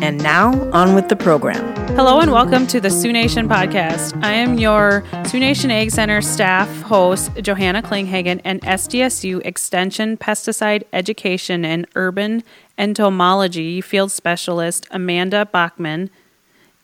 And now, on with the program. Hello and welcome to the Sioux Nation podcast. I am your Sioux Nation Ag Center staff host, Johanna Klinghagen, and SDSU Extension Pesticide Education and Urban Entomology Field Specialist Amanda Bachmann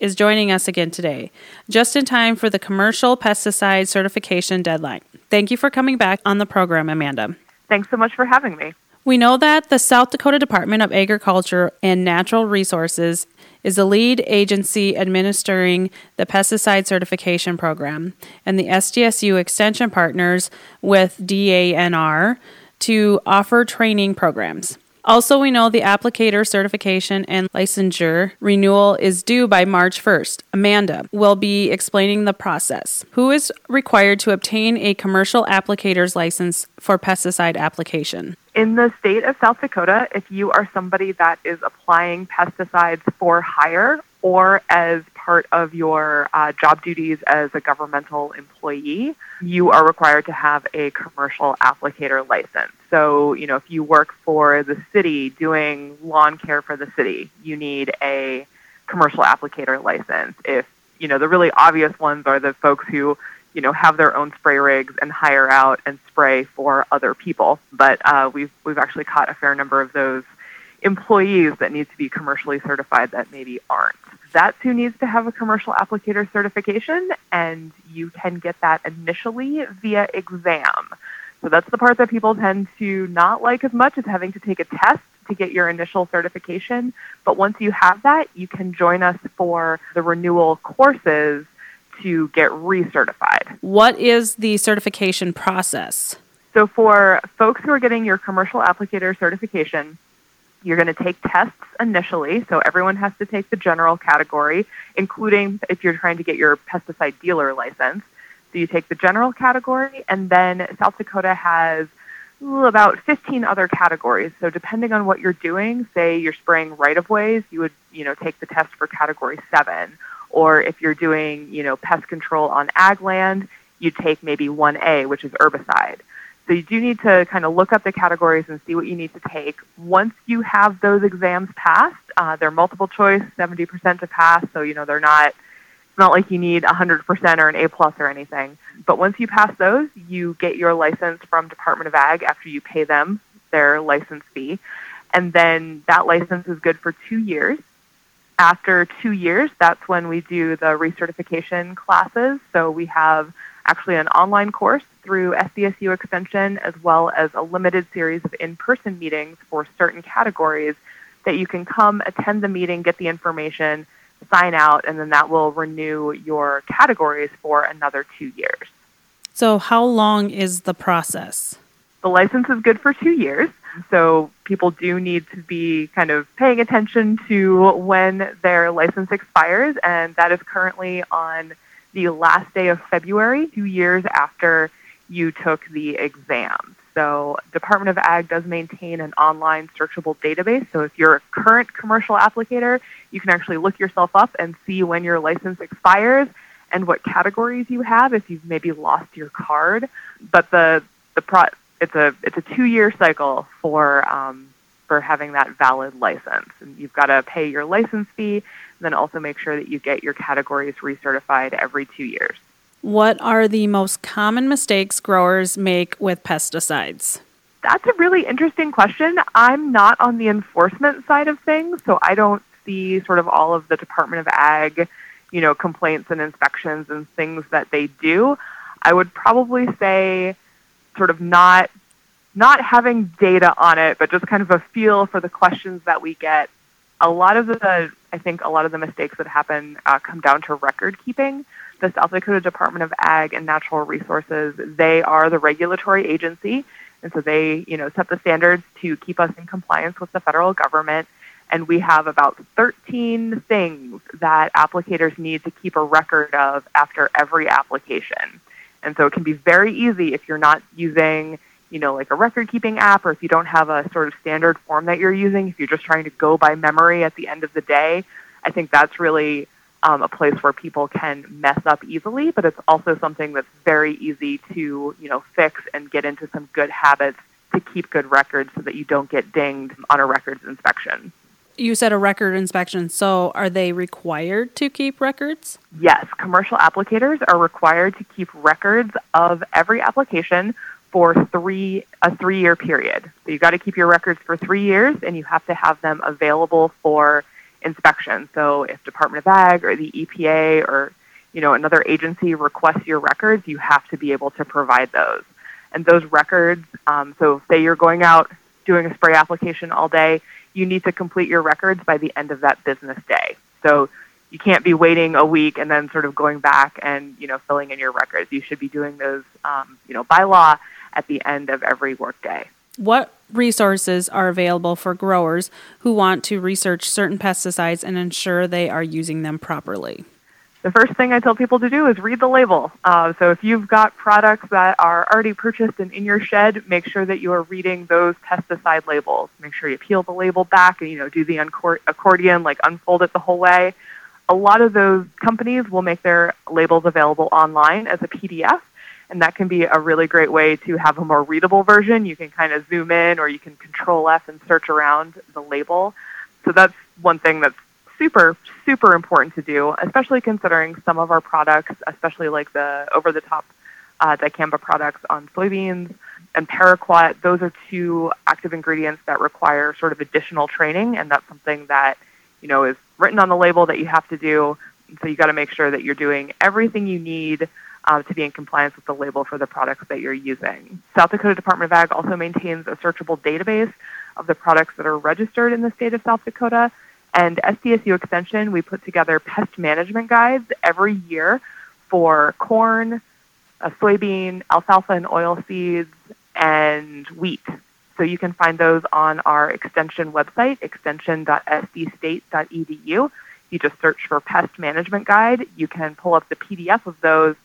is joining us again today, just in time for the commercial pesticide certification deadline. Thank you for coming back on the program, Amanda. Thanks so much for having me. We know that the South Dakota Department of Agriculture and Natural Resources is the lead agency administering the pesticide certification program, and the SDSU extension partners with DANR to offer training programs. Also, we know the applicator certification and licensure renewal is due by March 1st. Amanda will be explaining the process. Who is required to obtain a commercial applicator's license for pesticide application? In the state of South Dakota, if you are somebody that is applying pesticides for hire or as part of your uh, job duties as a governmental employee, you are required to have a commercial applicator license. So, you know, if you work for the city doing lawn care for the city, you need a commercial applicator license. If, you know, the really obvious ones are the folks who, you know, have their own spray rigs and hire out and spray for other people. But uh, we've we've actually caught a fair number of those employees that need to be commercially certified that maybe aren't that's who needs to have a commercial applicator certification, and you can get that initially via exam. So that's the part that people tend to not like as much as having to take a test to get your initial certification. But once you have that, you can join us for the renewal courses to get recertified. What is the certification process? So for folks who are getting your commercial applicator certification, you're going to take tests initially, so everyone has to take the general category, including if you're trying to get your pesticide dealer license. So you take the general category, and then South Dakota has about 15 other categories. So depending on what you're doing, say you're spraying right of ways, you would you know take the test for category seven. Or if you're doing you know pest control on ag land, you take maybe 1A, which is herbicide. So you do need to kind of look up the categories and see what you need to take. Once you have those exams passed, uh, they're multiple choice, 70% to pass. So, you know, they're not, it's not like you need 100% or an A plus or anything. But once you pass those, you get your license from Department of Ag after you pay them their license fee. And then that license is good for two years. After two years, that's when we do the recertification classes. So we have actually an online course through SDSU Extension, as well as a limited series of in person meetings for certain categories that you can come, attend the meeting, get the information, sign out, and then that will renew your categories for another two years. So, how long is the process? The license is good for two years. So, people do need to be kind of paying attention to when their license expires, and that is currently on the last day of February, two years after you took the exam. So Department of Ag does maintain an online searchable database. So if you're a current commercial applicator, you can actually look yourself up and see when your license expires and what categories you have if you've maybe lost your card. But the the pro, it's a it's a two year cycle for um, for having that valid license, and you've got to pay your license fee, and then also make sure that you get your categories recertified every two years. What are the most common mistakes growers make with pesticides? That's a really interesting question. I'm not on the enforcement side of things, so I don't see sort of all of the Department of Ag, you know, complaints and inspections and things that they do. I would probably say sort of not not having data on it, but just kind of a feel for the questions that we get. A lot of the, I think, a lot of the mistakes that happen uh, come down to record keeping the South Dakota Department of Ag and Natural Resources, they are the regulatory agency. And so they, you know, set the standards to keep us in compliance with the federal government. And we have about 13 things that applicators need to keep a record of after every application. And so it can be very easy if you're not using, you know, like a record keeping app or if you don't have a sort of standard form that you're using, if you're just trying to go by memory at the end of the day, I think that's really um, a place where people can mess up easily, but it's also something that's very easy to, you know, fix and get into some good habits to keep good records so that you don't get dinged on a records inspection. You said a record inspection, so are they required to keep records? Yes, commercial applicators are required to keep records of every application for three a three year period. So you've got to keep your records for three years, and you have to have them available for inspection. So if Department of Ag or the EPA or you know another agency requests your records, you have to be able to provide those. And those records, um, so say you're going out doing a spray application all day, you need to complete your records by the end of that business day. So you can't be waiting a week and then sort of going back and you know filling in your records. You should be doing those um, you know by law at the end of every workday. What resources are available for growers who want to research certain pesticides and ensure they are using them properly? The first thing I tell people to do is read the label. Uh, so if you've got products that are already purchased and in your shed, make sure that you are reading those pesticide labels. Make sure you peel the label back and you know do the accordion, like unfold it the whole way. A lot of those companies will make their labels available online as a PDF, and that can be a really great way to have a more readable version. You can kind of zoom in, or you can Control F and search around the label. So that's one thing that's super, super important to do, especially considering some of our products, especially like the over the top uh, dicamba products on soybeans and paraquat, those are two active ingredients that require sort of additional training, and that's something that you know is written on the label that you have to do. So you got to make sure that you're doing everything you need uh, to be in compliance with the label for the products that you're using. South Dakota Department of Ag also maintains a searchable database of the products that are registered in the state of South Dakota and SDSU Extension, we put together pest management guides every year for corn, uh, soybean, alfalfa and oil seeds, and wheat. So you can find those on our extension website, extension.sdstate.edu. You just search for pest management guide. You can pull up the PDF of those,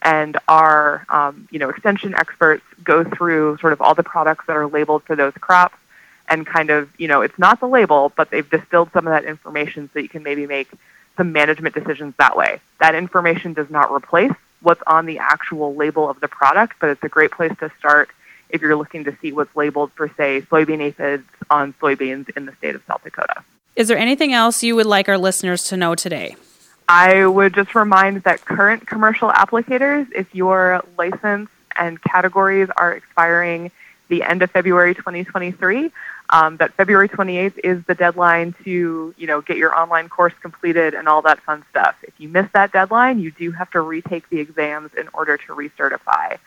and our um, you know extension experts go through sort of all the products that are labeled for those crops and kind of, you know, it's not the label, but they've distilled some of that information so you can maybe make some management decisions that way. That information does not replace what's on the actual label of the product, but it's a great place to start if you're looking to see what's labeled for, say, soybean aphids on soybeans in the state of South Dakota. Is there anything else you would like our listeners to know today? I would just remind that current commercial applicators, if your license and categories are expiring the end of February 2023, um, that February 28th is the deadline to, you know, get your online course completed and all that fun stuff. If you miss that deadline, you do have to retake the exams in order to recertify.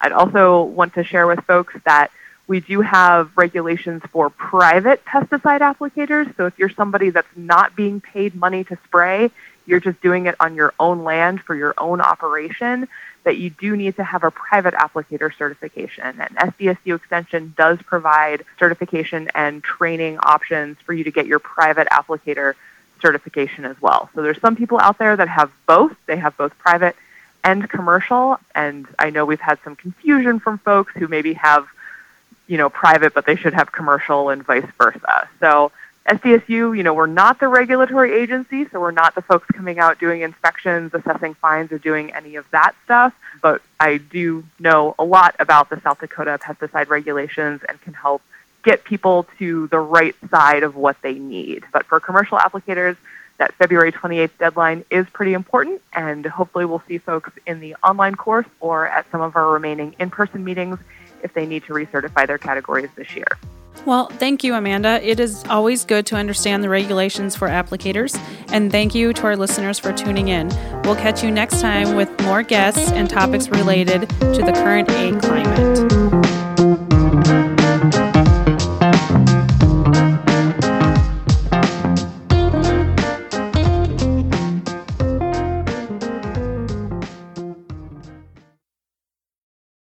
I'd also want to share with folks that we do have regulations for private pesticide applicators. So if you're somebody that's not being paid money to spray, you're just doing it on your own land for your own operation, that you do need to have a private applicator certification. And SDSU Extension does provide certification and training options for you to get your private applicator certification as well. So there's some people out there that have both. They have both private and commercial. And I know we've had some confusion from folks who maybe have, you know, private, but they should have commercial and vice versa. So SDSU, you know, we're not the regulatory agency, so we're not the folks coming out doing inspections, assessing fines, or doing any of that stuff. But I do know a lot about the South Dakota pesticide regulations and can help get people to the right side of what they need. But for commercial applicators, that February 28th deadline is pretty important, and hopefully we'll see folks in the online course or at some of our remaining in-person meetings if they need to recertify their categories this year. Well, thank you, Amanda. It is always good to understand the regulations for applicators, and thank you to our listeners for tuning in. We'll catch you next time with more guests and topics related to the current ag climate.